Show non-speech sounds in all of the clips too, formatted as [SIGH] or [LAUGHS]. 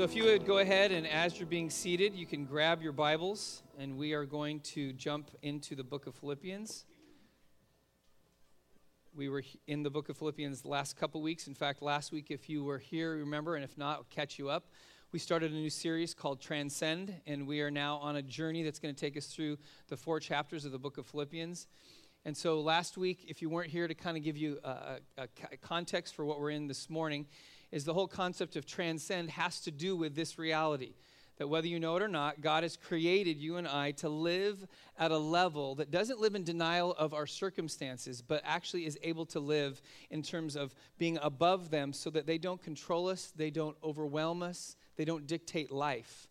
So, if you would go ahead and as you're being seated, you can grab your Bibles, and we are going to jump into the book of Philippians. We were in the book of Philippians the last couple weeks. In fact, last week, if you were here, remember, and if not, I'll catch you up. We started a new series called Transcend, and we are now on a journey that's going to take us through the four chapters of the book of Philippians. And so, last week, if you weren't here to kind of give you a, a, a context for what we're in this morning, is the whole concept of transcend has to do with this reality that whether you know it or not, God has created you and I to live at a level that doesn't live in denial of our circumstances, but actually is able to live in terms of being above them so that they don't control us, they don't overwhelm us, they don't dictate life.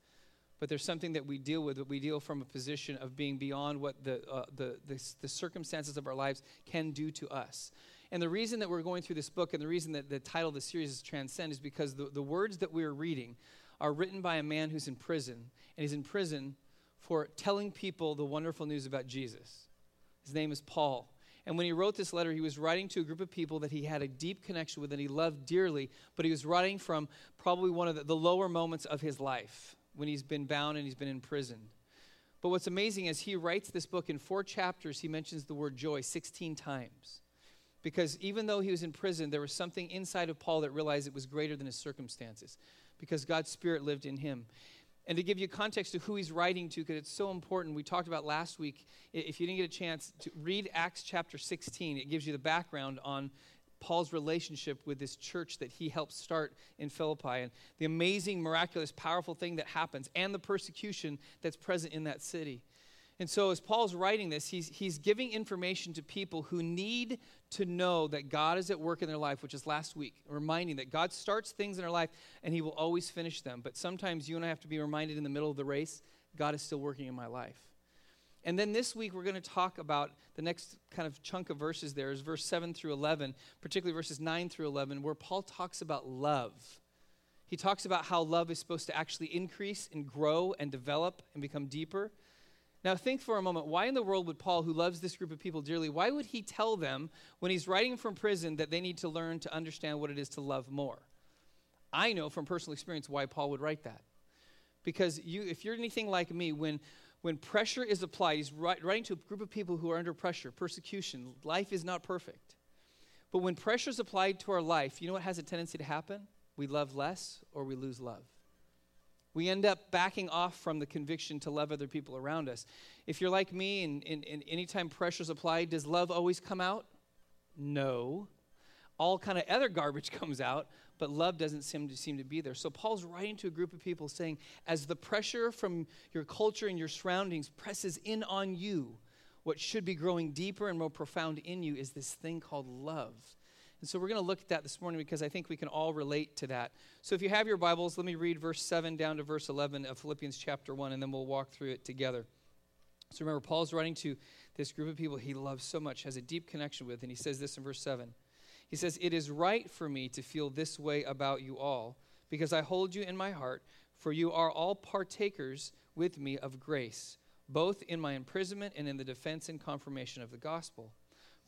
But there's something that we deal with, that we deal from a position of being beyond what the, uh, the, the, the circumstances of our lives can do to us. And the reason that we're going through this book and the reason that the title of the series is Transcend is because the, the words that we're reading are written by a man who's in prison. And he's in prison for telling people the wonderful news about Jesus. His name is Paul. And when he wrote this letter, he was writing to a group of people that he had a deep connection with and he loved dearly, but he was writing from probably one of the, the lower moments of his life when he's been bound and he's been in prison. But what's amazing is he writes this book in four chapters, he mentions the word joy 16 times. Because even though he was in prison, there was something inside of Paul that realized it was greater than his circumstances, because God's Spirit lived in him. And to give you context to who he's writing to, because it's so important, we talked about last week. If you didn't get a chance to read Acts chapter 16, it gives you the background on Paul's relationship with this church that he helped start in Philippi and the amazing, miraculous, powerful thing that happens and the persecution that's present in that city. And so, as Paul's writing this, he's, he's giving information to people who need to know that God is at work in their life, which is last week, reminding that God starts things in our life and he will always finish them. But sometimes you and I have to be reminded in the middle of the race, God is still working in my life. And then this week, we're going to talk about the next kind of chunk of verses there is verse 7 through 11, particularly verses 9 through 11, where Paul talks about love. He talks about how love is supposed to actually increase and grow and develop and become deeper. Now, think for a moment why in the world would Paul, who loves this group of people dearly, why would he tell them when he's writing from prison that they need to learn to understand what it is to love more? I know from personal experience why Paul would write that. Because you, if you're anything like me, when, when pressure is applied, he's writing to a group of people who are under pressure, persecution, life is not perfect. But when pressure is applied to our life, you know what has a tendency to happen? We love less or we lose love we end up backing off from the conviction to love other people around us. If you're like me and, and, and anytime pressure's applied, does love always come out? No. All kind of other garbage [LAUGHS] comes out, but love doesn't seem to seem to be there. So Paul's writing to a group of people saying, as the pressure from your culture and your surroundings presses in on you, what should be growing deeper and more profound in you is this thing called love. And so we're going to look at that this morning because I think we can all relate to that. So if you have your Bibles, let me read verse 7 down to verse 11 of Philippians chapter 1, and then we'll walk through it together. So remember, Paul's writing to this group of people he loves so much, has a deep connection with, and he says this in verse 7. He says, It is right for me to feel this way about you all, because I hold you in my heart, for you are all partakers with me of grace, both in my imprisonment and in the defense and confirmation of the gospel.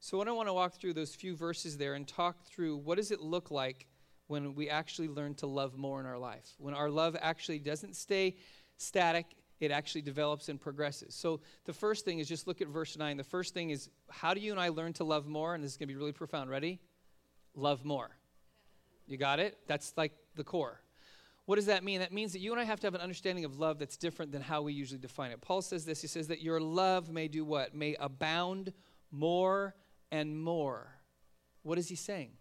So, what I want to walk through those few verses there and talk through what does it look like when we actually learn to love more in our life? When our love actually doesn't stay static, it actually develops and progresses. So, the first thing is just look at verse 9. The first thing is how do you and I learn to love more? And this is going to be really profound. Ready? Love more. You got it? That's like the core. What does that mean? That means that you and I have to have an understanding of love that's different than how we usually define it. Paul says this He says that your love may do what? May abound more and more. What is he saying?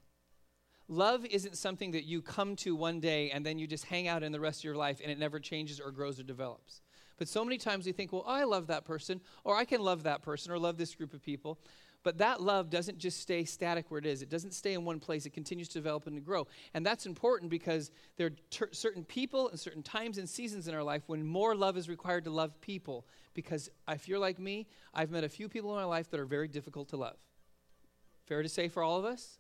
Love isn't something that you come to one day and then you just hang out in the rest of your life and it never changes or grows or develops. But so many times we think, well, I love that person, or I can love that person, or love this group of people. But that love doesn't just stay static where it is, it doesn't stay in one place, it continues to develop and to grow. And that's important because there are ter- certain people and certain times and seasons in our life when more love is required to love people. Because if you're like me, I've met a few people in my life that are very difficult to love. Fair to say for all of us?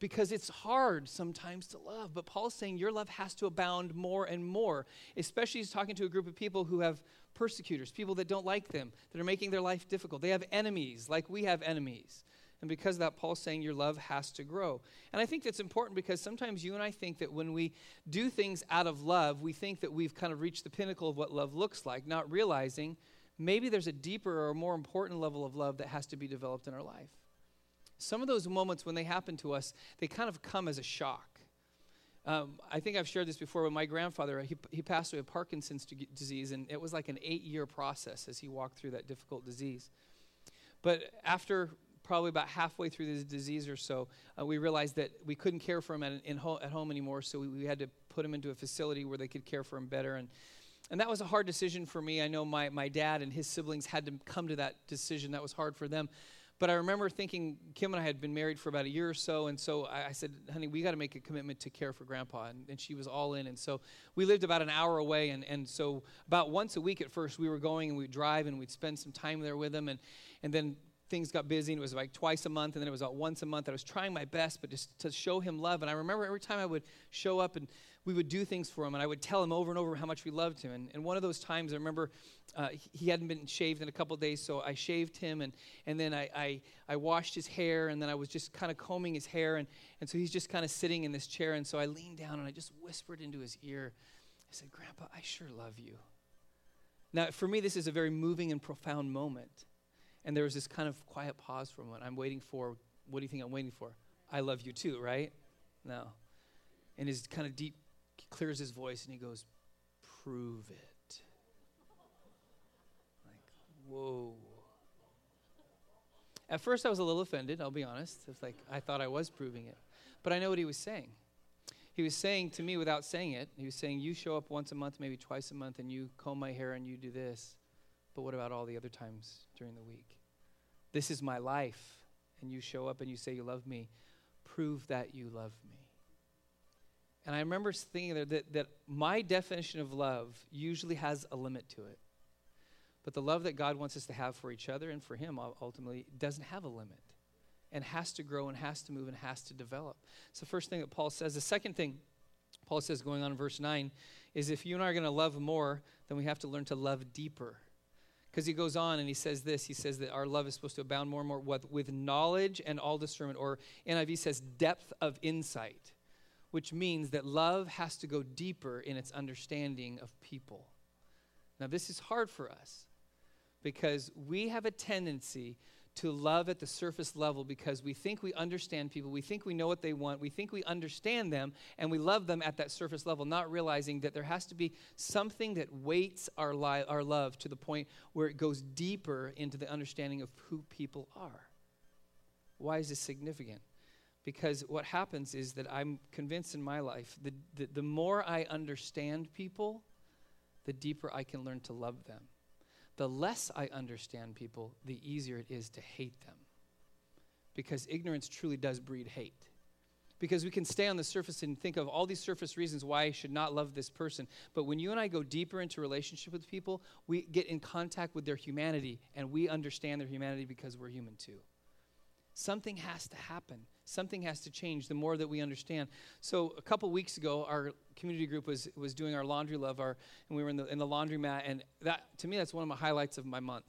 because it's hard sometimes to love. But Paul's saying your love has to abound more and more, especially he's talking to a group of people who have persecutors, people that don't like them, that are making their life difficult. They have enemies, like we have enemies. And because of that, Paul's saying your love has to grow. And I think that's important because sometimes you and I think that when we do things out of love, we think that we've kind of reached the pinnacle of what love looks like, not realizing maybe there's a deeper or more important level of love that has to be developed in our life. Some of those moments when they happen to us, they kind of come as a shock. Um, I think I've shared this before with my grandfather. He, he passed away of Parkinson's disease, and it was like an eight year process as he walked through that difficult disease. But after probably about halfway through this disease or so, uh, we realized that we couldn't care for him at, in ho- at home anymore, so we, we, had to put him into a facility where they could care for him better. And, and that was a hard decision for me. I know my, my dad and his siblings had to come to that decision. That was hard for them. But I remember thinking, Kim and I had been married for about a year or so, and so I, I said, honey, we got to make a commitment to care for grandpa. And, and, she was all in. And so we lived about an hour away, and, and so about once a week at first, we were going and we'd drive and we'd spend some time there with him. And, and then things got busy, and it was like twice a month, and then it was about once a month. I was trying my best, but just to show him love. And I remember every time I would show up and we would do things for him, and I would tell him over and over how much we loved him. And, and one of those times, I remember uh, he hadn't been shaved in a couple days, so I shaved him, and, and then I, I, I washed his hair, and then I was just kind of combing his hair, and, and so he's just kind of sitting in this chair, and so I leaned down and I just whispered into his ear. I said, Grandpa, I sure love you. Now, for me, this is a very moving and profound moment. And there was this kind of quiet pause for a moment. I'm waiting for, what do you think I'm waiting for? I love you too, right? No. And his kind of deep clears his voice and he goes, Prove it. Like, whoa. At first, I was a little offended, I'll be honest. It's like I thought I was proving it. But I know what he was saying. He was saying to me without saying it, he was saying, You show up once a month, maybe twice a month, and you comb my hair and you do this. But what about all the other times during the week? This is my life, and you show up and you say you love me. Prove that you love me. And I remember thinking that, that, that my definition of love usually has a limit to it. But the love that God wants us to have for each other and for Him ultimately doesn't have a limit and has to grow and has to move and has to develop. It's the first thing that Paul says. The second thing Paul says going on in verse 9 is if you and I are going to love more, then we have to learn to love deeper. Because he goes on and he says this he says that our love is supposed to abound more and more with, with knowledge and all discernment, or NIV says depth of insight which means that love has to go deeper in its understanding of people. Now, this is hard for us because we have a tendency to love at the surface level because we think we understand people, we think we know what they want, we think we understand them, and we love them at that surface level, not realizing that there has to be something that weights our, li- our love to the point where it goes deeper into the understanding of who people are. Why is this significant? Because what happens is that I'm convinced in my life that the, the more I understand people, the deeper I can learn to love them. The less I understand people, the easier it is to hate them. Because ignorance truly does breed hate. Because we can stay on the surface and think of all these surface reasons why I should not love this person. But when you and I go deeper into relationship with people, we get in contact with their humanity and we understand their humanity because we're human too. Something has to happen something has to change the more that we understand. So a couple weeks ago, our community group was was doing our laundry love, our and we were in the in the laundromat, and that to me that's one of my highlights of my month.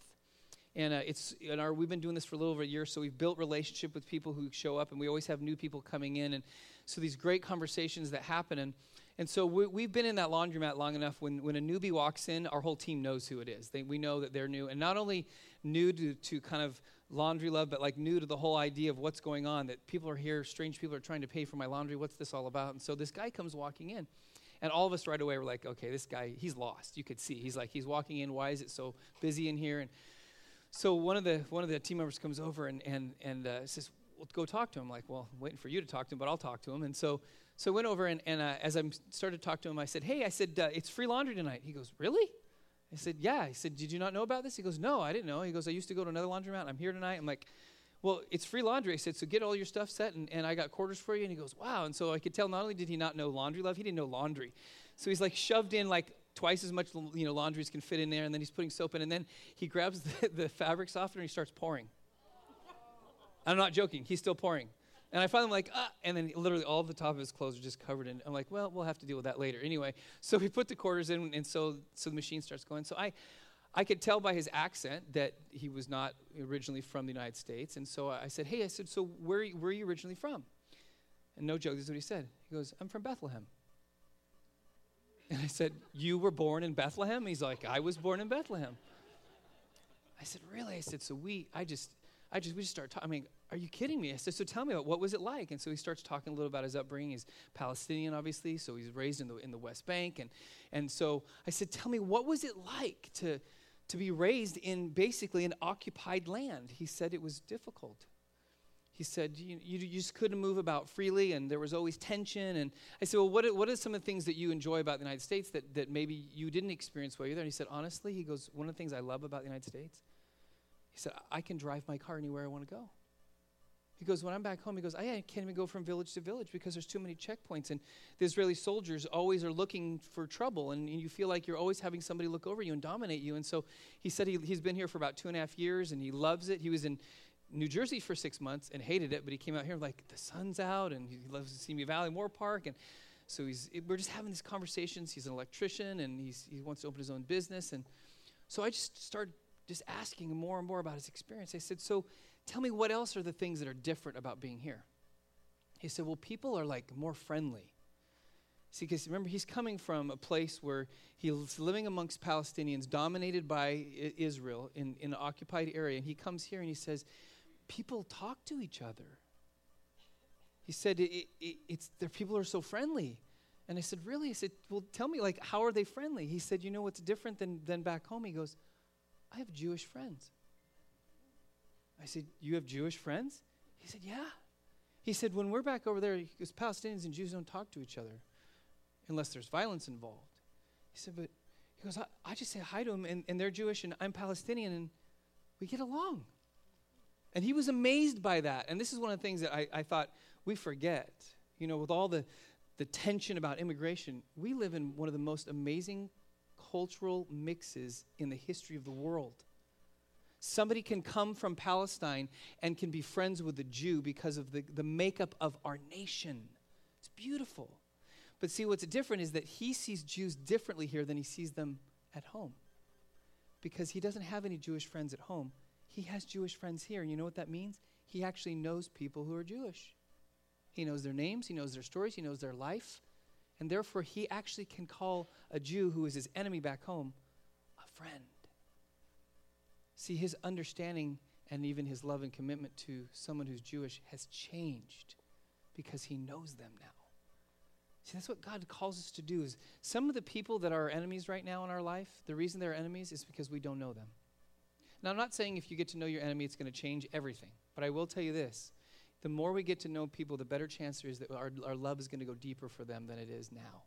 And uh, it's and our we've been doing this for a little over a year, so we've built relationship with people who show up, and we always have new people coming in, and so these great conversations that happen and. And so we, have been in that laundromat long enough. When, when a newbie walks in, our whole team knows who it is. They, we know that they're new. And not only new to, to kind of laundry love, but like new to the whole idea of what's going on, that people are here, strange people are trying to pay for my laundry. What's this all about? And so this guy comes walking in. And all of us right away were like, okay, this guy, he's lost. You could see. He's like, he's walking in. Why is it so busy in here? And so one of the one of the team members comes over and and and uh, says, "Well, go talk to him." I'm like, well, I'm waiting for you to talk to him, but I'll talk to him. And so so I went over and, and uh, as I started to talk to him, I said, "Hey, I said uh, it's free laundry tonight." He goes, "Really?" I said, Yeah. He said, Did you not know about this? He goes, No, I didn't know. He goes, I used to go to another laundromat. I'm here tonight. I'm like, well, it's free laundry. I said, so get all your stuff set, and, and I got quarters for you. And he goes, wow. And so I could tell not only did he not know laundry love, he didn't know laundry. So he's like shoved in like twice as much you know laundry as can fit in there, and then he's putting soap in, and then he grabs [LAUGHS] the, the fabric softener and he starts pouring. I'm not joking. He's still pouring. And I finally like, ah, and then literally all the top of his clothes are just covered in. I'm like, well, we'll have to deal with that later. Anyway, [LAUGHS] so we put the quarters in, and so so the machine starts going. So I, I could tell by his accent that he was not originally from the United States. And so I said, hey, I said, so where, where are you originally from? And no joke, this is what he said. He goes, I'm from Bethlehem. And I said, you were born in Bethlehem? He's like, I was born in Bethlehem. I said, really? I said, so we, I just, I just, we just started talking. I mean, are you kidding me? I said, so tell me about what was it like? And so he starts talking a little about his upbringing. He's Palestinian, obviously, so he's raised in the in the West Bank. And and so I said, tell me, what was it like to to be raised in basically an occupied land. He said it was difficult. He said you, you, you, just couldn't move about freely, and there was always tension. And I said, Well, what, what are some of the things that you enjoy about the United States that, that maybe you didn't experience while you're there? And he said, Honestly, he goes, One of the things I love about the United States, he said, I can drive my car anywhere I want to go. He goes, when I'm back home, he goes, I can't even go from village to village because there's too many checkpoints. And the Israeli soldiers always are looking for trouble. And you feel like you're always having somebody look over you and dominate you. And so he said he, he's been here for about two and a half years and he loves it. He was in New Jersey for six months and hated it, but he came out here like, the sun's out and he loves Simi Valley Moorpark. And so he's, we're just having these conversations. He's an electrician and he's, he wants to open his own business. And so I just started just asking him more and more about his experience. I said, So Tell me what else are the things that are different about being here? He said, Well, people are like more friendly. See, because remember, he's coming from a place where he's living amongst Palestinians dominated by Israel in, in an occupied area. And he comes here and he says, People talk to each other. He said, it, it, it's, their people are so friendly. And I said, Really? I said, Well, tell me, like, how are they friendly? He said, You know what's different than, than back home? He goes, I have Jewish friends. I said, You have Jewish friends? He said, Yeah. He said, When we're back over there, because Palestinians and Jews don't talk to each other unless there's violence involved. He said, But he goes, I, I just say hi to them, and, and they're Jewish, and I'm Palestinian, and we get along. And he was amazed by that. And this is one of the things that I, I thought we forget. You know, with all the, the tension about immigration, we live in one of the most amazing cultural mixes in the history of the world. Somebody can come from Palestine and can be friends with a Jew because of the, the makeup of our nation. It's beautiful. But see, what's different is that he sees Jews differently here than he sees them at home. Because he doesn't have any Jewish friends at home. He has Jewish friends here. You know what that means? He actually knows people who are Jewish. He knows their names, he knows their stories, he knows their life. And therefore, he actually can call a Jew who is his enemy back home a friend. See, his understanding and even his love and commitment to someone who's Jewish has changed because he knows them now. See, that's what God calls us to do is some of the people that are enemies right now in our life, the reason they're enemies is because we don't know them. Now, I'm not saying if you get to know your enemy, it's going to change everything. But I will tell you this. The more we get to know people, the better chance there is that our, our love is going to go deeper for them than it is now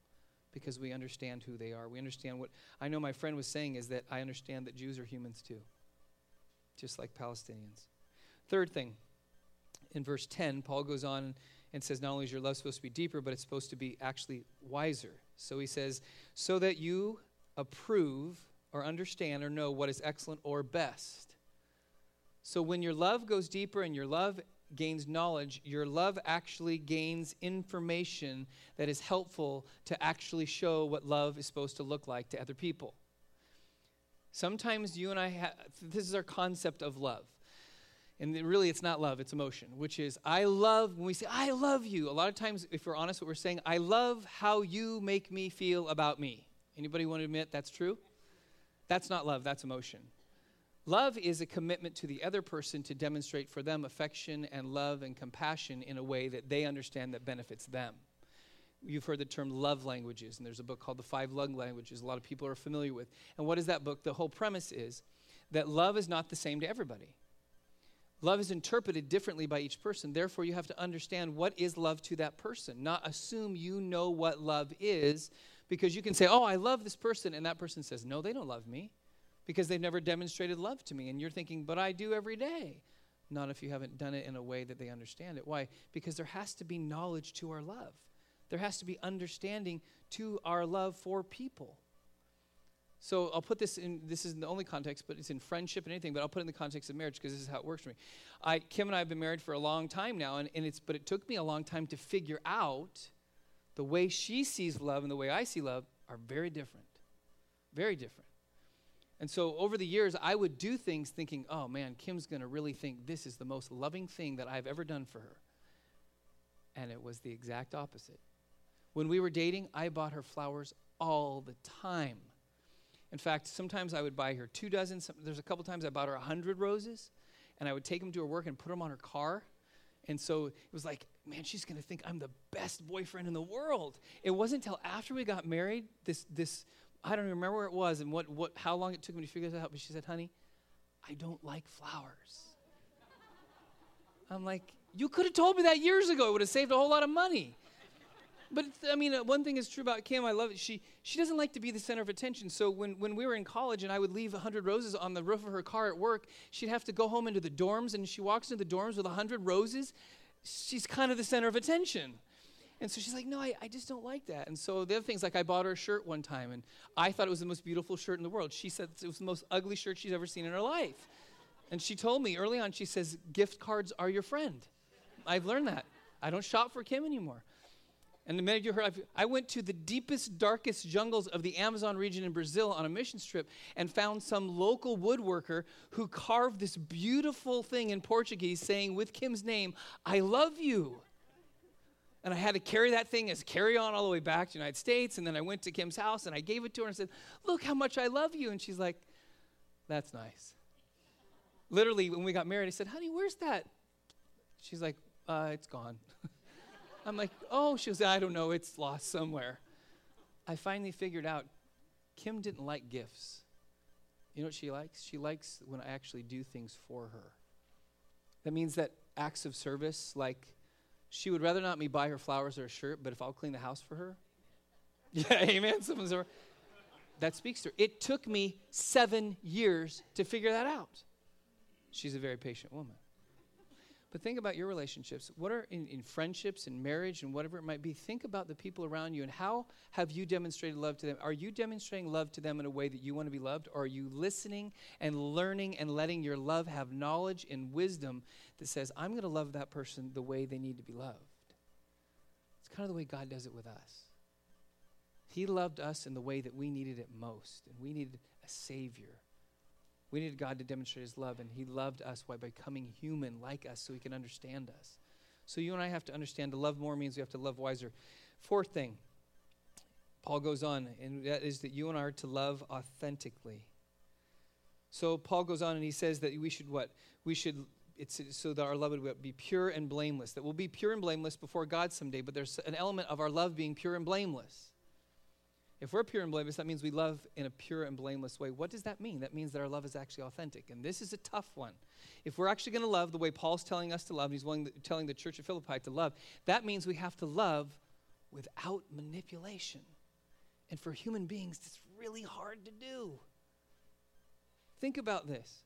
because we understand who they are. We understand what I know my friend was saying is that I understand that Jews are humans too just like Palestinians. Third thing, in verse 10, Paul goes on and says, Not only is your love supposed to be deeper, but it's supposed to be actually wiser. So he says, So that you approve or understand or know what is excellent or best. So when your love goes deeper and your love gains knowledge, your love actually gains information that is helpful to actually show what love is supposed to look like to other people. Sometimes you and I have, this is our concept of love. And really, it's not love, it's emotion, which is, I love, when we say, I love you, a lot of times, if we're honest, what we're saying, I love how you make me feel about me. Anybody want to admit that's true? That's not love, that's emotion. Love is a commitment to the other person to demonstrate for them affection and love and compassion in a way that they understand that benefits them you've heard the term love languages, and there's a book called The Five Love Languages, a lot of people are familiar with. And what is that book? The whole premise is that love is not the same to everybody. Love is interpreted differently by each person. Therefore, you have to understand what is love to that person, not assume you know what love is, because you can say, Oh, I love this person, and that person says, No, they don't love me because they've never demonstrated love to me. And you're thinking, But I do every day. not if you haven't done it in a way that they understand it. Why? Because there has to be knowledge to our love, there has to be understanding to our love for people. So I'll put this in, this isn't the only context, but it's in friendship and anything, but I'll put it in the context of marriage because this is how it works for me. I, Kim and I have been married for a long time now, and, and it's, but it took me a long time to figure out the way she sees love and the way I see love are very different. Very different. And so over the years, I would do things thinking, oh man, Kim's going to really think this is the most loving thing that I've ever done for her. And it was the exact opposite. When we were dating, I bought her flowers all the time. In fact, sometimes I would buy her two dozen. Some, there's a couple times I bought her a hundred roses, and I would take them to her work and put them on her car. And so it was like, man, she's going to think I'm the best boyfriend in the world. It wasn't until after we got married, this, this, I don't even remember where it was and what, what, how long it took me to figure this out, but she said, honey, I don't like flowers. I'm like, you could have told me that years ago. It would have saved a whole lot of money but I mean, uh, one thing is true about Kim. I love it. She she doesn't like to be the center of attention. So when when we were in college and I would leave hundred roses on the roof of her car at work, she'd have to go home into the dorms, and she walks into the dorms with hundred roses. She's kind of the center of attention. And so she's like, no, I, I just don't like that. And so the other things, like I bought her a shirt one time, and I thought it was the most beautiful shirt in the world. She said it was the most ugly shirt she's ever seen in her life. And she told me early on, she says, gift cards are your friend. I've learned that. I don't shop for Kim anymore. And the minute you heard, I went to the deepest, darkest jungles of the Amazon region in Brazil on a mission trip and found some local woodworker who carved this beautiful thing in Portuguese saying, with Kim's name, I love you. And I had to carry that thing as carry on all the way back to the United States. And then I went to Kim's house and I gave it to her and said, Look how much I love you. And she's like, That's nice. Literally, when we got married, I said, Honey, where's that? She's like, uh, It's gone. [LAUGHS] I'm like, oh, she was, I don't know, it's lost somewhere. I finally figured out Kim didn't like gifts. You know what she likes? She likes when I actually do things for her. That means that acts of service, like she would rather not me buy her flowers or a shirt, but if I'll clean the house for her, [LAUGHS] yeah, amen. Someone's over. That speaks to her. It took me seven years to figure that out. She's a very patient woman. But think about your relationships. What are in, in friendships and marriage and whatever it might be? Think about the people around you and how have you demonstrated love to them? Are you demonstrating love to them in a way that you want to be loved? Or are you listening and learning and letting your love have knowledge and wisdom that says, I'm going to love that person the way they need to be loved? It's kind of the way God does it with us. He loved us in the way that we needed it most, and we needed a Savior. We needed God to demonstrate his love, and he loved us by becoming human like us so he can understand us. So you and I have to understand to love more means we have to love wiser. Fourth thing, Paul goes on, and that is that you and I are to love authentically. So Paul goes on and he says that we should what? We should it's so that our love would be pure and blameless. That we'll be pure and blameless before God someday, but there's an element of our love being pure and blameless. If we're pure and blameless, that means we love in a pure and blameless way. What does that mean? That means that our love is actually authentic. And this is a tough one. If we're actually going to love the way Paul's telling us to love, and he's telling the church of Philippi to love, that means we have to love without manipulation. And for human beings, it's really hard to do. Think about this.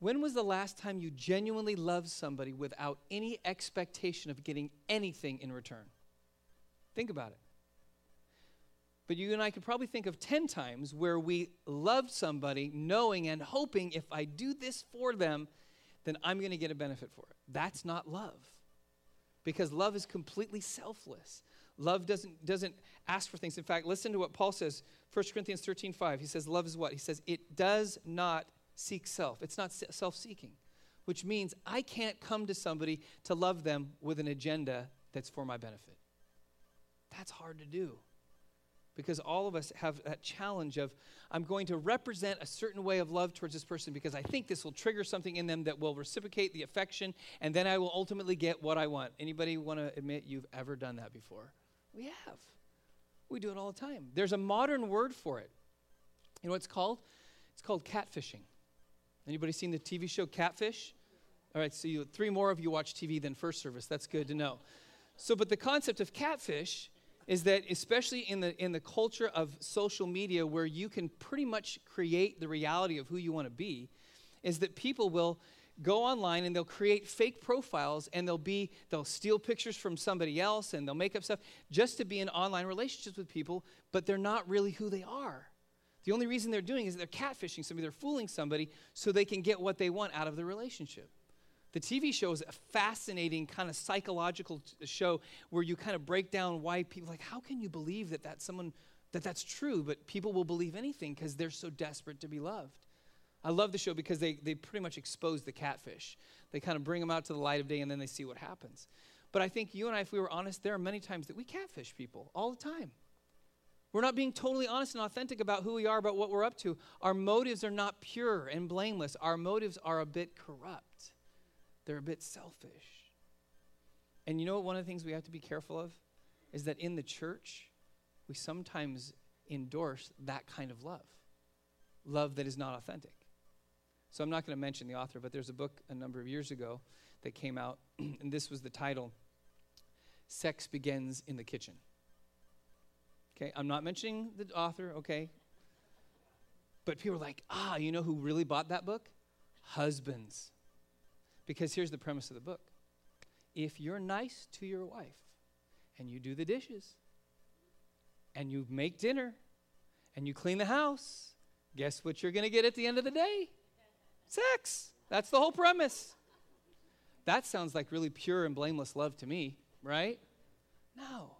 When was the last time you genuinely loved somebody without any expectation of getting anything in return? Think about it. But you and I could probably think of 10 times where we loved somebody knowing and hoping if I do this for them, then I'm going to get a benefit for it. That's not love. Because love is completely selfless. Love doesn't, doesn't ask for things. In fact, listen to what Paul says, 1 Corinthians 13 5. He says, Love is what? He says, it does not seek self. It's not self seeking, which means I can't come to somebody to love them with an agenda that's for my benefit. That's hard to do because all of us have that challenge of i'm going to represent a certain way of love towards this person because i think this will trigger something in them that will reciprocate the affection and then i will ultimately get what i want. Anybody want to admit you've ever done that before? We have. We do it all the time. There's a modern word for it. You know what it's called? It's called catfishing. Anybody seen the tv show catfish? All right so you, three more of you watch tv than first service. That's good to know. So but the concept of catfish is that especially in the in the culture of social media where you can pretty much create the reality of who you want to be is that people will go online and they'll create fake profiles and they'll be they'll steal pictures from somebody else and they'll make up stuff just to be in online relationships with people but they're not really who they are. The only reason they're doing is they're catfishing somebody they're fooling somebody so they can get what they want out of the relationship the tv show is a fascinating kind of psychological t- show where you kind of break down why people like how can you believe that that's someone that that's true but people will believe anything because they're so desperate to be loved I love the show because they, they pretty much expose the catfish. They kind of bring them out to the light of day and then they see what happens. But I think you and I, if we were honest, there are many times that we catfish people all the time. We're not being totally honest and authentic about who we are, about what we're up to. Our motives are not pure and blameless. Our motives are a bit corrupt, they're a bit selfish. And you know what? One of the things we have to be careful of is that in the church, we sometimes endorse that kind of love love that is not authentic. So I'm not going to mention the author, but there's a book a number of years ago that came out, [CLEARS THROAT] and this was the title Sex Begins in the Kitchen. Okay, I'm not mentioning the author, okay? But people are like, ah, you know who really bought that book? Husbands. Because here's the premise of the book if you're nice to your wife and you do the dishes and you make dinner and you clean the house, guess what you're going to get at the end of the day? Sex. That's the whole premise. That sounds like really pure and blameless love to me, right? No.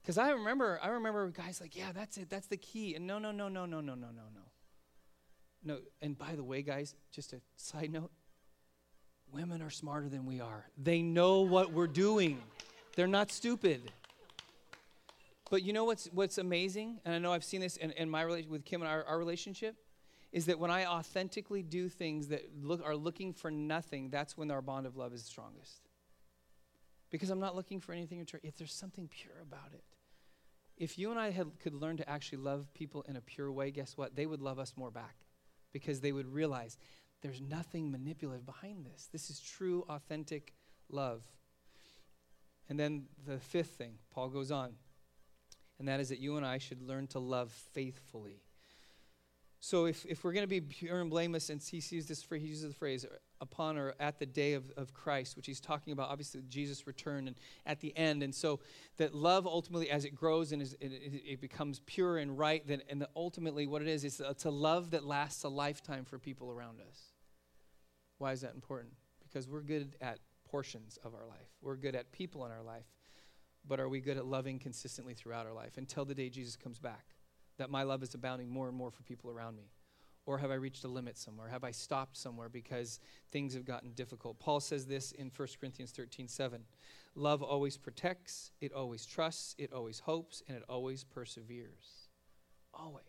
Because I remember, I remember guys like, yeah, that's it, that's the key. And no, no, no, no, no, no, no, no, no. No, and by the way, guys, just a side note women are smarter than we are. They know what we're doing, they're not stupid. But you know what's, what's amazing? And I know I've seen this in, in my relationship with Kim and our, our relationship is that when I authentically do things that look, are looking for nothing, that's when our bond of love is strongest. Because I'm not looking for anything in return. If there's something pure about it. If you and I had, could learn to actually love people in a pure way, guess what? They would love us more back. Because they would realize there's nothing manipulative behind this. This is true, authentic love. And then the fifth thing, Paul goes on, and that is that you and I should learn to love faithfully. So if, if we're going to be pure and blameless, and he uses this phrase, he uses the phrase uh, upon or at the day of, of Christ, which he's talking about obviously Jesus' return and at the end. And so that love ultimately, as it grows and is, it, it, becomes pure and right, then and ultimately what it is, is it's uh, a love that lasts a lifetime for people around us. Why is that important? Because we're good at portions of our life. We're good at people in our life. But are we good at loving consistently throughout our life until the day Jesus comes back? that my love is abounding more and more for people around me? Or have I reached a limit somewhere? Have I stopped somewhere because things have gotten difficult? Paul says this in 1 Corinthians 13 7. Love always protects, it always trusts, it always hopes, and it always perseveres. Always.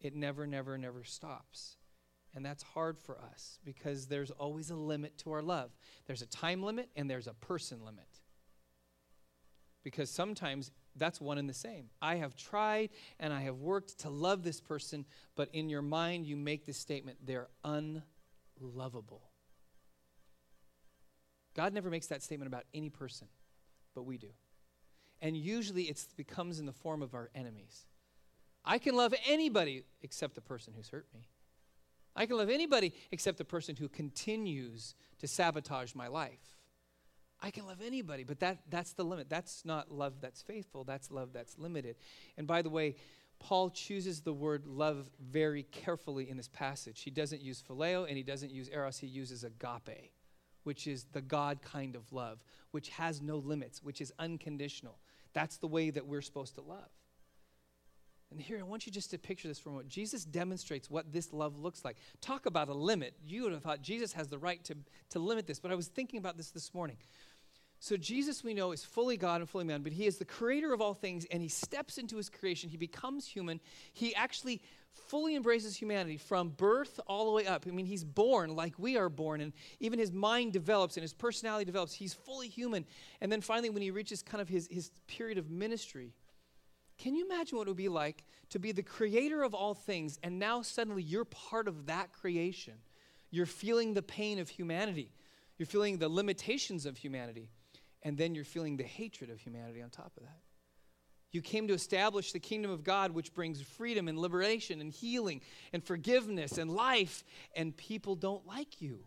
It never, never, never stops. And that's hard for us because there's always a limit to our love. There's a time limit and there's a person limit. Because sometimes that's one and the same. I have tried and I have worked to love this person, but in your mind, you make this statement they're unlovable. God never makes that statement about any person, but we do. And usually it becomes in the form of our enemies. I can love anybody except the person who's hurt me. I can love anybody except the person who continues to sabotage my life. I can love anybody, but that, that's the limit. That's not love that's faithful, that's love that's limited. And by the way, Paul chooses the word love very carefully in this passage. He doesn't use phileo and he doesn't use eros, he uses agape, which is the God kind of love, which has no limits, which is unconditional. That's the way that we're supposed to love. And here, I want you just to picture this for a moment. Jesus demonstrates what this love looks like. Talk about a limit. You would have thought Jesus has the right to, to limit this, but I was thinking about this this morning. So, Jesus, we know, is fully God and fully man, but he is the creator of all things, and he steps into his creation. He becomes human. He actually fully embraces humanity from birth all the way up. I mean, he's born like we are born, and even his mind develops and his personality develops. He's fully human. And then finally, when he reaches kind of his, his period of ministry, can you imagine what it would be like to be the creator of all things, and now suddenly you're part of that creation? You're feeling the pain of humanity, you're feeling the limitations of humanity and then you're feeling the hatred of humanity on top of that. You came to establish the kingdom of God, which brings freedom and liberation and healing and forgiveness and life, and people don't like you.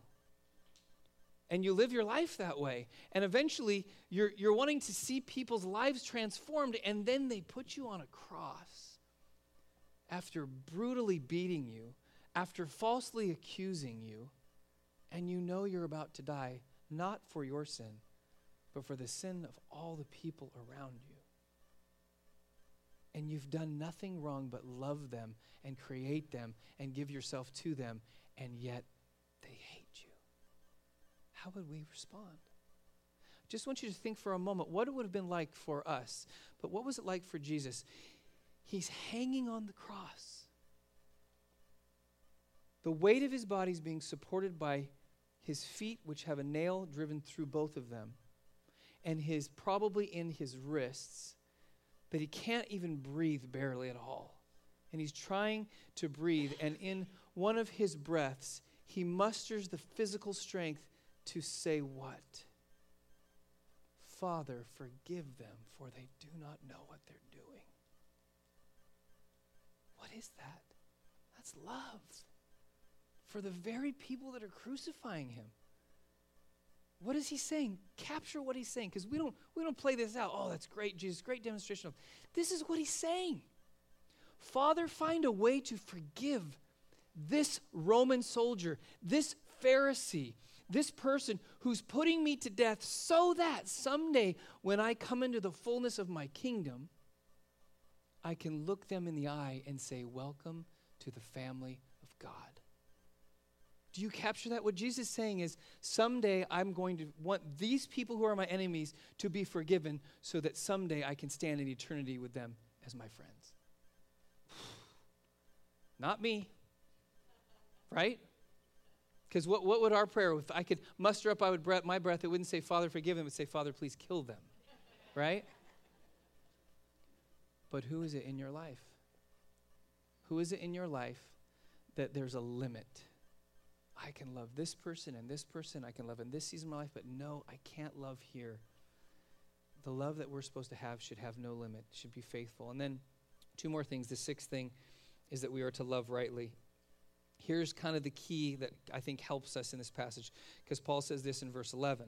And you live your life that way. And eventually, you're, you're wanting to see people's lives transformed, and then they put you on a cross after brutally beating you, after falsely accusing you, and you know you're about to die, not for your sin, but for the sin of all the people around you and you've done nothing wrong but love them and create them and give yourself to them, and yet they hate. How would we respond? Just want you to think for a moment what it would have been like for us, but what was it like for Jesus? He's hanging on the cross. The weight of his body is being supported by his feet, which have a nail driven through both of them, and his probably in his wrists but he can't even breathe barely at all. And he's trying to breathe, and in one of his breaths, he musters the physical strength to say, What? Father, forgive them, for they do not know what they're doing. What is that? That's love for the very people that are crucifying him. What is he saying? Capture what he's saying because we don't we don't play this out. Oh, that's great, Jesus, great demonstration of. This is what he's saying. Father, find a way to forgive this Roman soldier, this Pharisee, this person who's putting me to death so that someday when I come into the fullness of my kingdom, I can look them in the eye and say, Welcome to the family of God. Do you capture that? What Jesus is saying is someday I'm going to want these people who are my enemies to be forgiven so that someday I can stand in eternity with them as my friends. [SIGHS] Not me. Right? Because what, what would our prayer, if I could muster up I would breath, my breath, it wouldn't say, Father, forgive them. It would say, Father, please kill them. Right? But who is it in your life? Who is it in your life that there's a limit? I can love this person and this person. I can love in this season of my life, but no, I can't love here. The love that we're supposed to have should have no limit, should be faithful. And then two more things. The sixth thing is that we are to love rightly. Here's kind of the key that I think helps us in this passage, because Paul says this in verse 11.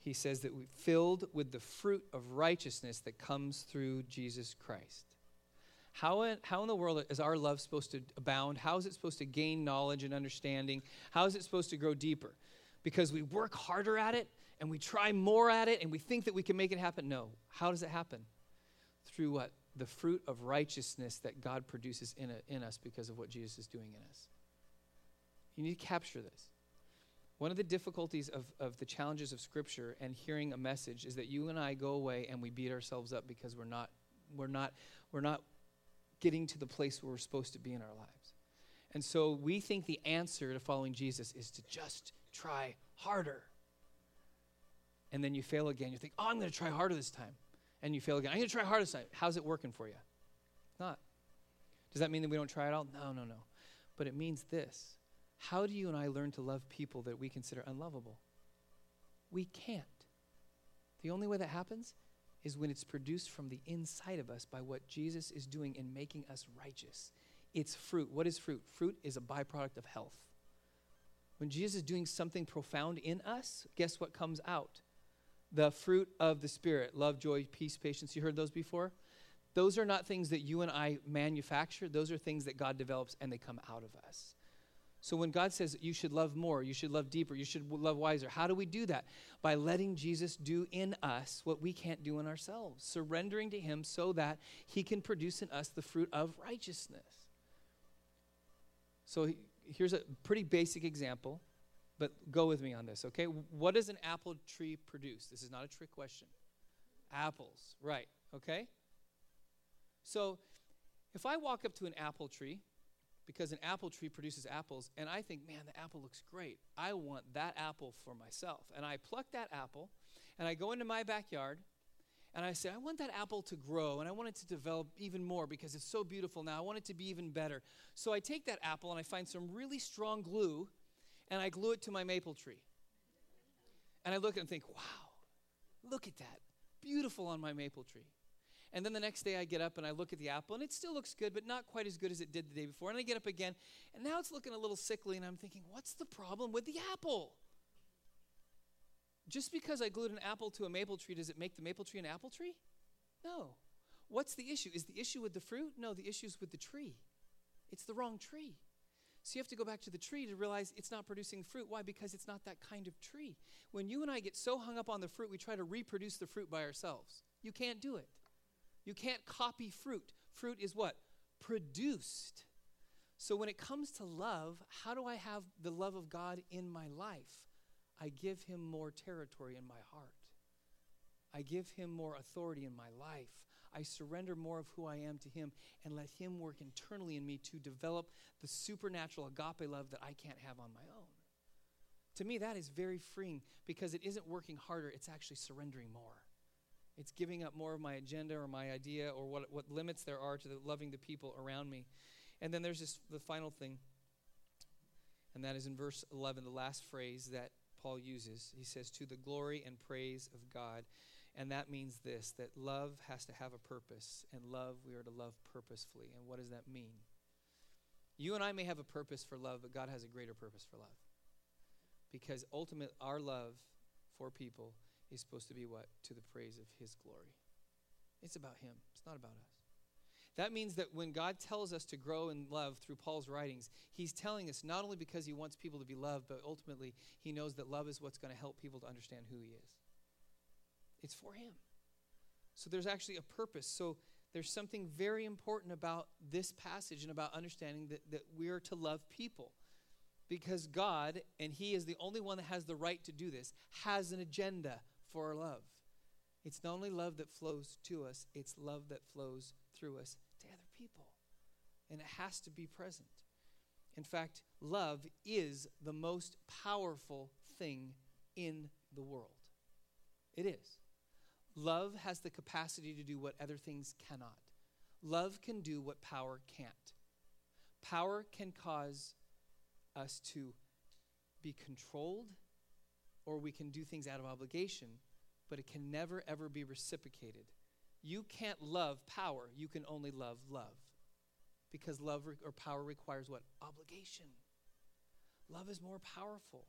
He says that we filled with the fruit of righteousness that comes through Jesus Christ. How in, how in the world is our love supposed to abound? How is it supposed to gain knowledge and understanding? How is it supposed to grow deeper? Because we work harder at it and we try more at it and we think that we can make it happen? No. How does it happen? Through what? The fruit of righteousness that God produces in, a, in us because of what Jesus is doing in us. You need to capture this. One of the difficulties of, of the challenges of Scripture and hearing a message is that you and I go away and we beat ourselves up because we're not, we're not, we're not getting to the place where we're supposed to be in our lives. And so we think the answer to following Jesus is to just try harder. And then you fail again. You think, oh, I'm going to try harder this time. And you fail again. I'm going to try harder this time. How's it working for you? Not. Does that mean that we don't try at all? No, no, no. But it means this How do you and I learn to love people that we consider unlovable? We can't. The only way that happens is when it's produced from the inside of us by what Jesus is doing in making us righteous. It's fruit. What is fruit? Fruit is a byproduct of health. When Jesus is doing something profound in us, guess what comes out? The fruit of the Spirit love, joy, peace, patience. You heard those before? Those are not things that you and I manufacture, those are things that God develops and they come out of us. So when God says you should love more, you should love deeper, you should love wiser, how do we do that? By letting Jesus do in us what we can't do in ourselves, surrendering to Him so that He can produce in us the fruit of righteousness. So here's a pretty basic example, but go with me on this, okay? What does an apple tree produce? This is not a trick question. Apples, right, okay? So if I walk up to an apple tree, because an apple tree produces apples, and I think, man, the apple looks great. I want that apple for myself. And I pluck that apple, and I go into my backyard, and I say, I want that apple to grow, and I want it to develop even more because it's so beautiful now. I want it to be even better. So I take that apple, and I find some really strong glue, and I glue it to my maple tree. And I look and think, wow, look at that. Beautiful on my maple tree. And then the next day I get up and I look at the apple and it still looks good, but not quite as good as it did the day before. And I get up again and now it's looking a little sickly and I'm thinking, what's the problem with the apple? Just because I glued an apple to a maple tree, does it make the maple tree an apple tree? No. What's the issue? Is the issue with the fruit? No, the issue is with the tree. It's the wrong tree. So you have to go back to the tree to realize it's not producing fruit. Why? Because it's not that kind of tree. When you and I get so hung up on the fruit, we try to reproduce the fruit by ourselves. You can't do it. You can't copy fruit. Fruit is what? Produced. So when it comes to love, how do I have the love of God in my life? I give him more territory in my heart. I give him more authority in my life. I surrender more of who I am to Him and let Him work internally in me to develop the supernatural agape love that I can't have on my own. To me, that is very freeing because it isn't working harder, it's actually surrendering more. It's giving up more of my agenda or my idea or what, what limits there are to the, loving the people around me. And then there's this, the final thing, and that is in verse 11, the last phrase that Paul uses. He says, To the glory and praise of God. And that means this that love has to have a purpose, and love we are to love purposefully. And what does that mean? You and I may have a purpose for love, but God has a greater purpose for love. Because ultimately, our love for people is supposed to be what? To the praise of His glory. It's about Him, it's not about us. That means that when God tells us to grow in love through Paul's writings, he's telling us not only because he wants people to be loved, but ultimately he knows that love is what's going to help people to understand who he is. It's for Him. So there's actually a purpose. So there's something very important about this passage and about understanding that, that we are to love people. Because God, and He is the only one that has the right to do this, has an agenda for our love. It's not only love that flows to us, it's love that flows through us to other people. And it has to be present. In fact, love is the most powerful thing in the world. It is. Love has the capacity to do what other things cannot. Love can do what power can't. Power can cause us to be controlled, or we can do things out of obligation, but it can never, ever be reciprocated. You can't love power, you can only love love. Because love re- or power requires what? Obligation. Love is more powerful.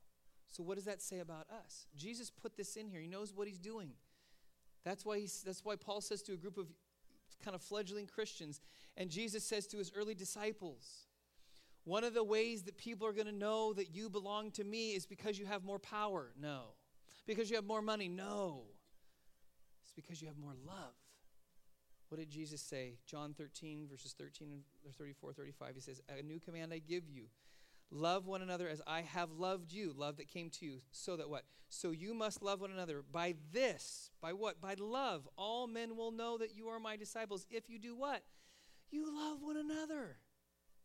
So, what does that say about us? Jesus put this in here. He knows what he's doing. That's why, he's, that's why Paul says to a group of kind of fledgling Christians, and Jesus says to his early disciples, one of the ways that people are going to know that you belong to me is because you have more power. No. Because you have more money. No. It's because you have more love. What did Jesus say? John 13, verses 13 and 34, 35. He says, A new command I give you Love one another as I have loved you, love that came to you. So that what? So you must love one another. By this, by what? By love, all men will know that you are my disciples. If you do what? You love one another.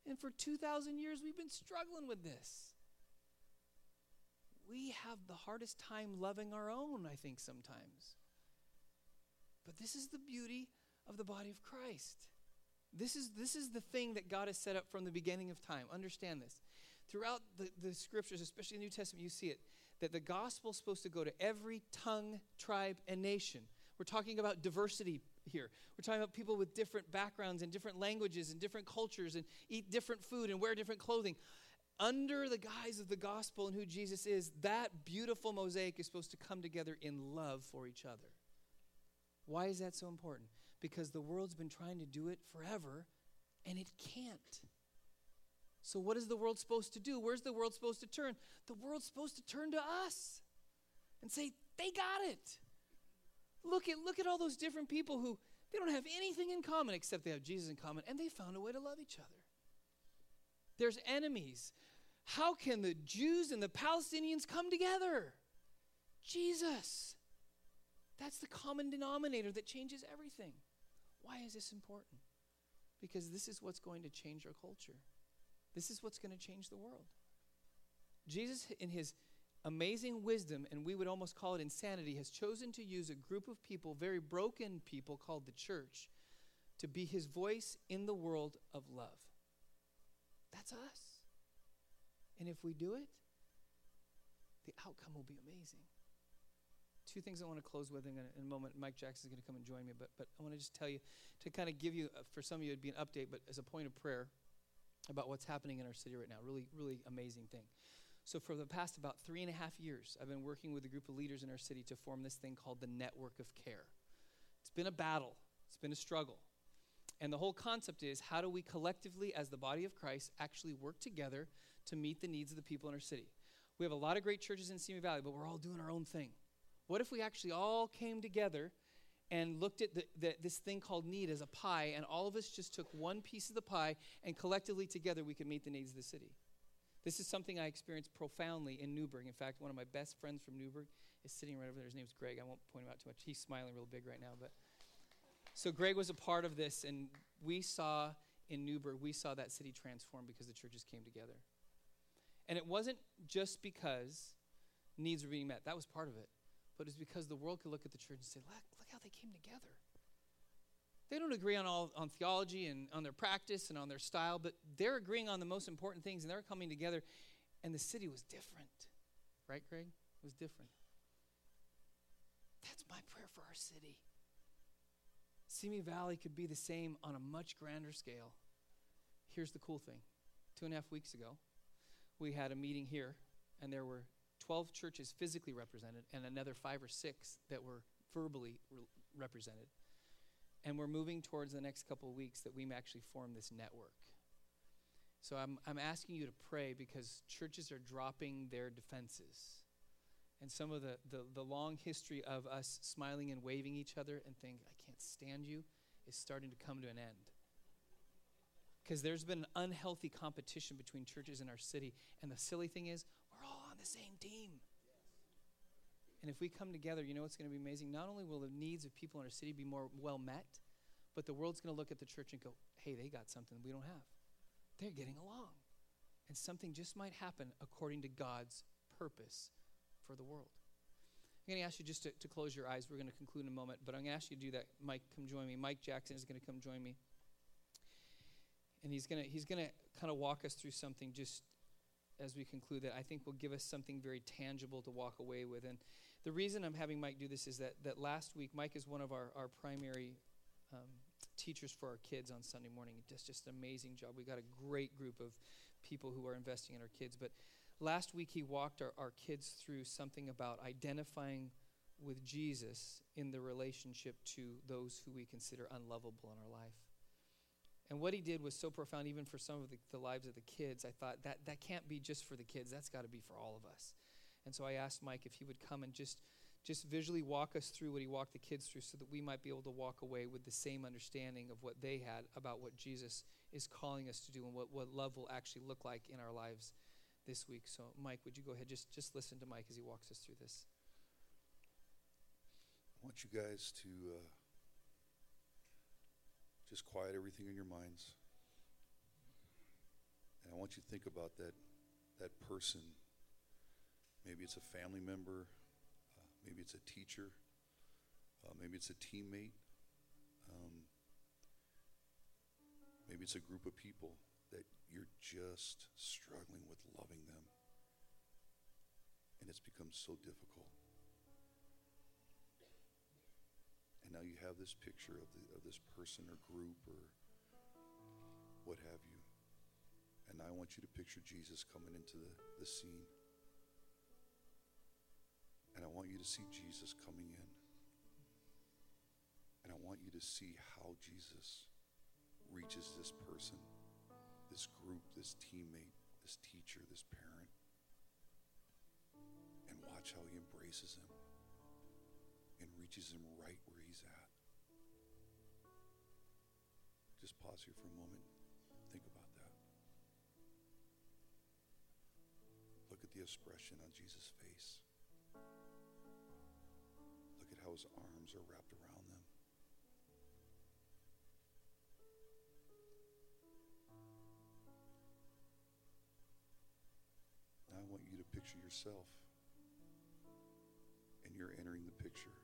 And for 2,000 years, we've been struggling with this. We have the hardest time loving our own, I think, sometimes. But this is the beauty of the body of Christ. This is, this is the thing that God has set up from the beginning of time. Understand this. Throughout the, the scriptures, especially the New Testament, you see it that the gospel is supposed to go to every tongue, tribe, and nation. We're talking about diversity here. We're talking about people with different backgrounds and different languages and different cultures and eat different food and wear different clothing. Under the guise of the gospel and who Jesus is, that beautiful mosaic is supposed to come together in love for each other. Why is that so important? Because the world's been trying to do it forever and it can't. So, what is the world supposed to do? Where's the world supposed to turn? The world's supposed to turn to us and say, they got it. Look at, look at all those different people who they don't have anything in common except they have Jesus in common, and they found a way to love each other. There's enemies. How can the Jews and the Palestinians come together? Jesus. That's the common denominator that changes everything. Why is this important? Because this is what's going to change our culture. This is what's going to change the world. Jesus, in his amazing wisdom, and we would almost call it insanity, has chosen to use a group of people, very broken people called the church, to be his voice in the world of love. That's us. And if we do it, the outcome will be amazing. two things I want to close with in a, in a moment. Mike Jackson is going to come and join me, but, but I want to just tell you to kind of give you, uh, for some of you, it'd be an update, but as a point of prayer about what's happening in our city right now. Really, really amazing thing. So, for the past about three and a half years, I've been working with a group of leaders in our city to form this thing called the Network of Care. It's been a battle, it's been a struggle. And the whole concept is how do we collectively, as the body of Christ, actually work together to meet the needs of the people in our city? We have a lot of great churches in Simi Valley, but we're all doing our own thing. What if we actually all came together and looked at the, the, this thing called need as a pie, and all of us just took one piece of the pie, and collectively together we could meet the needs of the city? This is something I experienced profoundly in Newburgh. In fact, one of my best friends from Newburgh is sitting right over there. His name's Greg. I won't point him out too much. He's smiling real big right now, but so Greg was a part of this, and we saw in Newburgh, we saw that city transform because the churches came together. And it wasn't just because needs were being met, that was part of it. But it's because the world could look at the church and say, look, look how they came together. They don't agree on all on theology and on their practice and on their style, but they're agreeing on the most important things and they're coming together. And the city was different. Right, Greg? It was different. That's my prayer for our city. Simi Valley could be the same on a much grander scale. Here's the cool thing two and a half weeks ago, we had a meeting here, and there were 12 churches physically represented and another five or six that were verbally re- represented. And we're moving towards the next couple of weeks that we may actually form this network. So I'm, I'm asking you to pray because churches are dropping their defenses and some of the, the, the, long history of us smiling and waving each other and think, I can't stand you, is starting to come to an end. Because there's been an unhealthy competition between churches in our city. And the silly thing is, we're all on the same team. And if we come together, you know what's going to be amazing? Not only will the needs of people in our city be more well met, but the world's going to look at the church and go, hey, they got something we don't have. They're getting along. And something just might happen according to God's purpose for the world. I'm going to ask you just to, to close your eyes. We're going to conclude in a moment, but I'm going to ask you to do that. Mike, come join me. Mike Jackson is going to come join me. And he's going to he's going to kind of walk us through something just as we conclude that I think will give us something very tangible to walk away with. And the reason I'm having Mike do this is that, that last week, Mike is one of our, our primary um, teachers for our kids on Sunday morning. He does just an amazing job. We've got a great group of people who are investing in our kids. But Last week, he walked our, our kids through something about identifying with Jesus in the relationship to those who we consider unlovable in our life. And what he did was so profound, even for some of the, the lives of the kids. I thought that that can't be just for the kids, that's got to be for all of us. And so I asked Mike if he would come and just just visually walk us through what he walked the kids through so that we might be able to walk away with the same understanding of what they had about what Jesus is calling us to do and what, what love will actually look like in our lives this week. So, Mike, would you go ahead? Just, just listen to Mike as he walks us through this. I want you guys to uh, just quiet everything in your minds. And I want you to think about that, that person. Maybe it's a family member, uh, maybe it's a teacher, uh, maybe it's a teammate, um, maybe it's a group of people you're just struggling with loving them. And it's become so difficult. And now you have this picture of, the, of this person or group or what have you. And I want you to picture Jesus coming into the, the scene. And I want you to see Jesus coming in. And I want you to see how Jesus reaches this person this group, this teammate, this teacher, this parent, and watch how he embraces him and reaches him right where he's at. Just pause here for a moment. Think about that. Look at the expression on Jesus' face. Look at how his arms are wrapped around picture yourself. And you're entering the picture.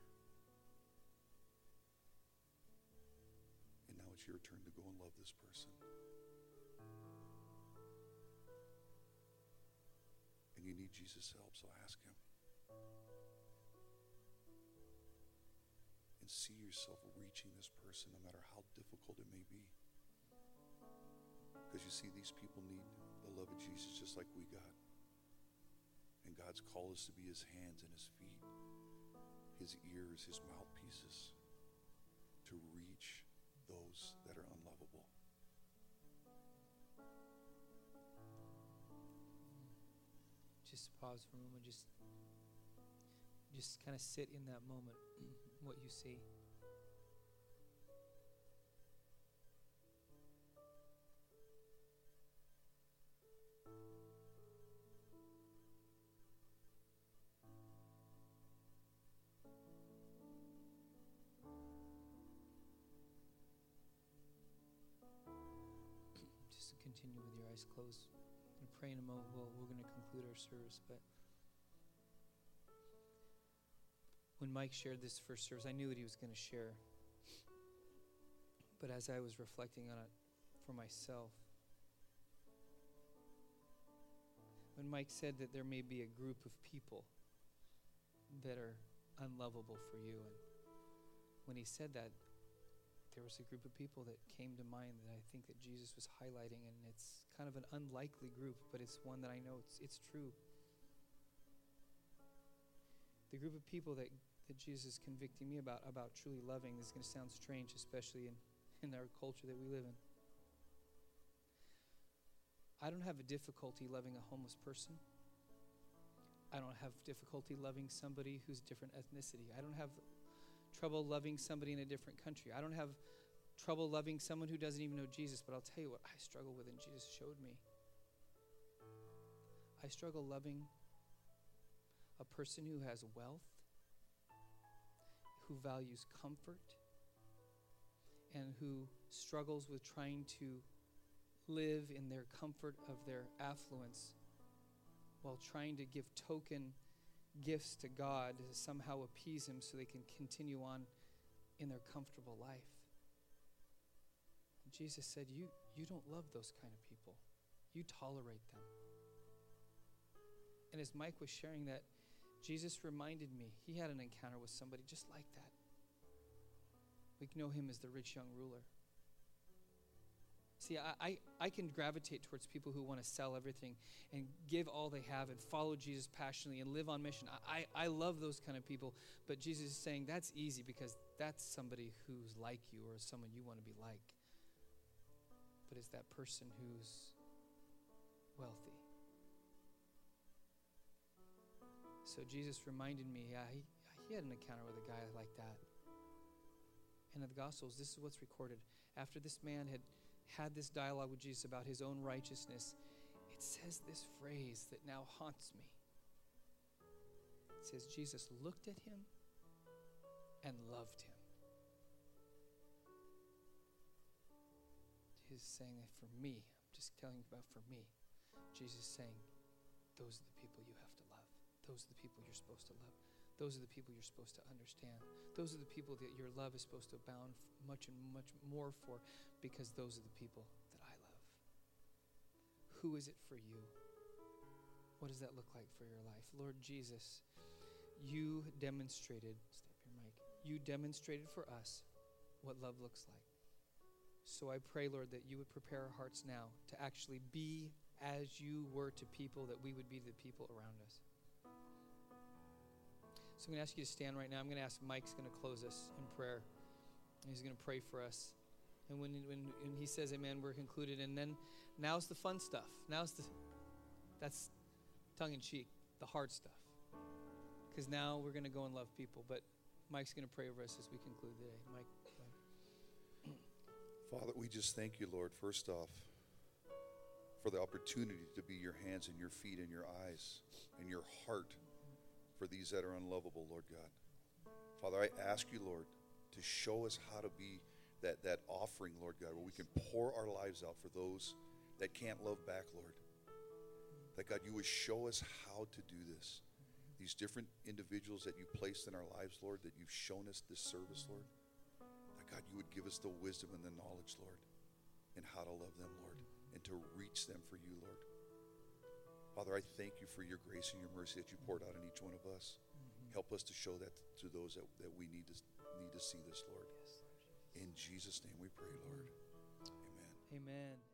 And now it's your turn to go and love this person. And you need Jesus' help, so ask him. can see yourself reaching this person no matter how difficult it may be. Because you see, these people need the love of Jesus just like we got. And God's called us to be his hands and his feet, his ears, his mouthpieces to reach those that are unlovable. Just pause for a moment. Just, just kind of sit in that moment, [CLEARS THROAT] what you see. Pray in a moment. Well, we're going to conclude our service, but when Mike shared this first service, I knew that he was going to share. But as I was reflecting on it for myself, when Mike said that there may be a group of people that are unlovable for you, and when he said that, there was a group of people that came to mind that I think that Jesus was highlighting, and it's kind of an unlikely group, but it's one that I know it's, it's true. The group of people that, that Jesus is convicting me about, about truly loving, this is going to sound strange, especially in, in our culture that we live in. I don't have a difficulty loving a homeless person. I don't have difficulty loving somebody who's different ethnicity. I don't have trouble loving somebody in a different country. I don't have trouble loving someone who doesn't even know Jesus, but I'll tell you what I struggle with, and Jesus showed me. I struggle loving a person who has wealth, who values comfort, and who struggles with trying to live in their comfort of their affluence while trying to give token gifts to God to somehow appease Him so they can continue on in their comfortable life. Jesus said, you, you don't love those kind of people, you tolerate them. And as Mike was sharing that, Jesus reminded me he had an encounter with somebody just like that. We know him as the rich young ruler. See, I, I, I can gravitate towards people who want to sell everything and give all they have and follow Jesus passionately and live on mission. I, I, I love those kind of people, but Jesus is saying that's easy because that's somebody who's like you or someone you want to be like. But it's that person who's wealthy. So Jesus reminded me, yeah, he, he had an encounter with a guy like that. And in the Gospels, this is what's recorded. After this man had had this dialogue with Jesus about his own righteousness, it says this phrase that now haunts me. It says, Jesus looked at him and loved him. Jesus saying that for me, I'm just telling you about for me. Jesus saying, those are the people you have to love. Those are the people you're supposed to love. Those are the people you're supposed to understand. Those are the people that your love is supposed to abound much and much more for because those are the people that I love. Who is it for you? What does that look like for your life? Lord Jesus, you demonstrated, step your mic, you demonstrated for us what love looks like. So I pray, Lord, that you would prepare our hearts now to actually be as you were to people, that we would be to the people around us. So I'm going to ask you to stand right now. I'm going to ask Mike's going to close us in prayer. He's going to pray for us. And when, when, when he says amen, we're concluded. And then now's the fun stuff. Now's the, that's tongue in cheek, the hard stuff. Because now we're going to go and love people. But Mike's going to pray over us as we conclude today. Mike. Father, we just thank you, Lord, first off, for the opportunity to be your hands and your feet and your eyes and your heart for these that are unlovable, Lord God. Father, I ask you, Lord, to show us how to be that, that offering, Lord God, where we can pour our lives out for those that can't love back, Lord. That God, you would show us how to do this. These different individuals that you placed in our lives, Lord, that you've shown us this service, Lord. That God, you would give us the wisdom and the knowledge, Lord, and how to love them, Lord, and to reach them for you, Lord. Father, I thank you for your grace and your mercy that you poured out on each one of us. Mm-hmm. Help us to show that to those that, that we need to need to see this, Lord. In Jesus' name we pray, Lord. Amen. Amen.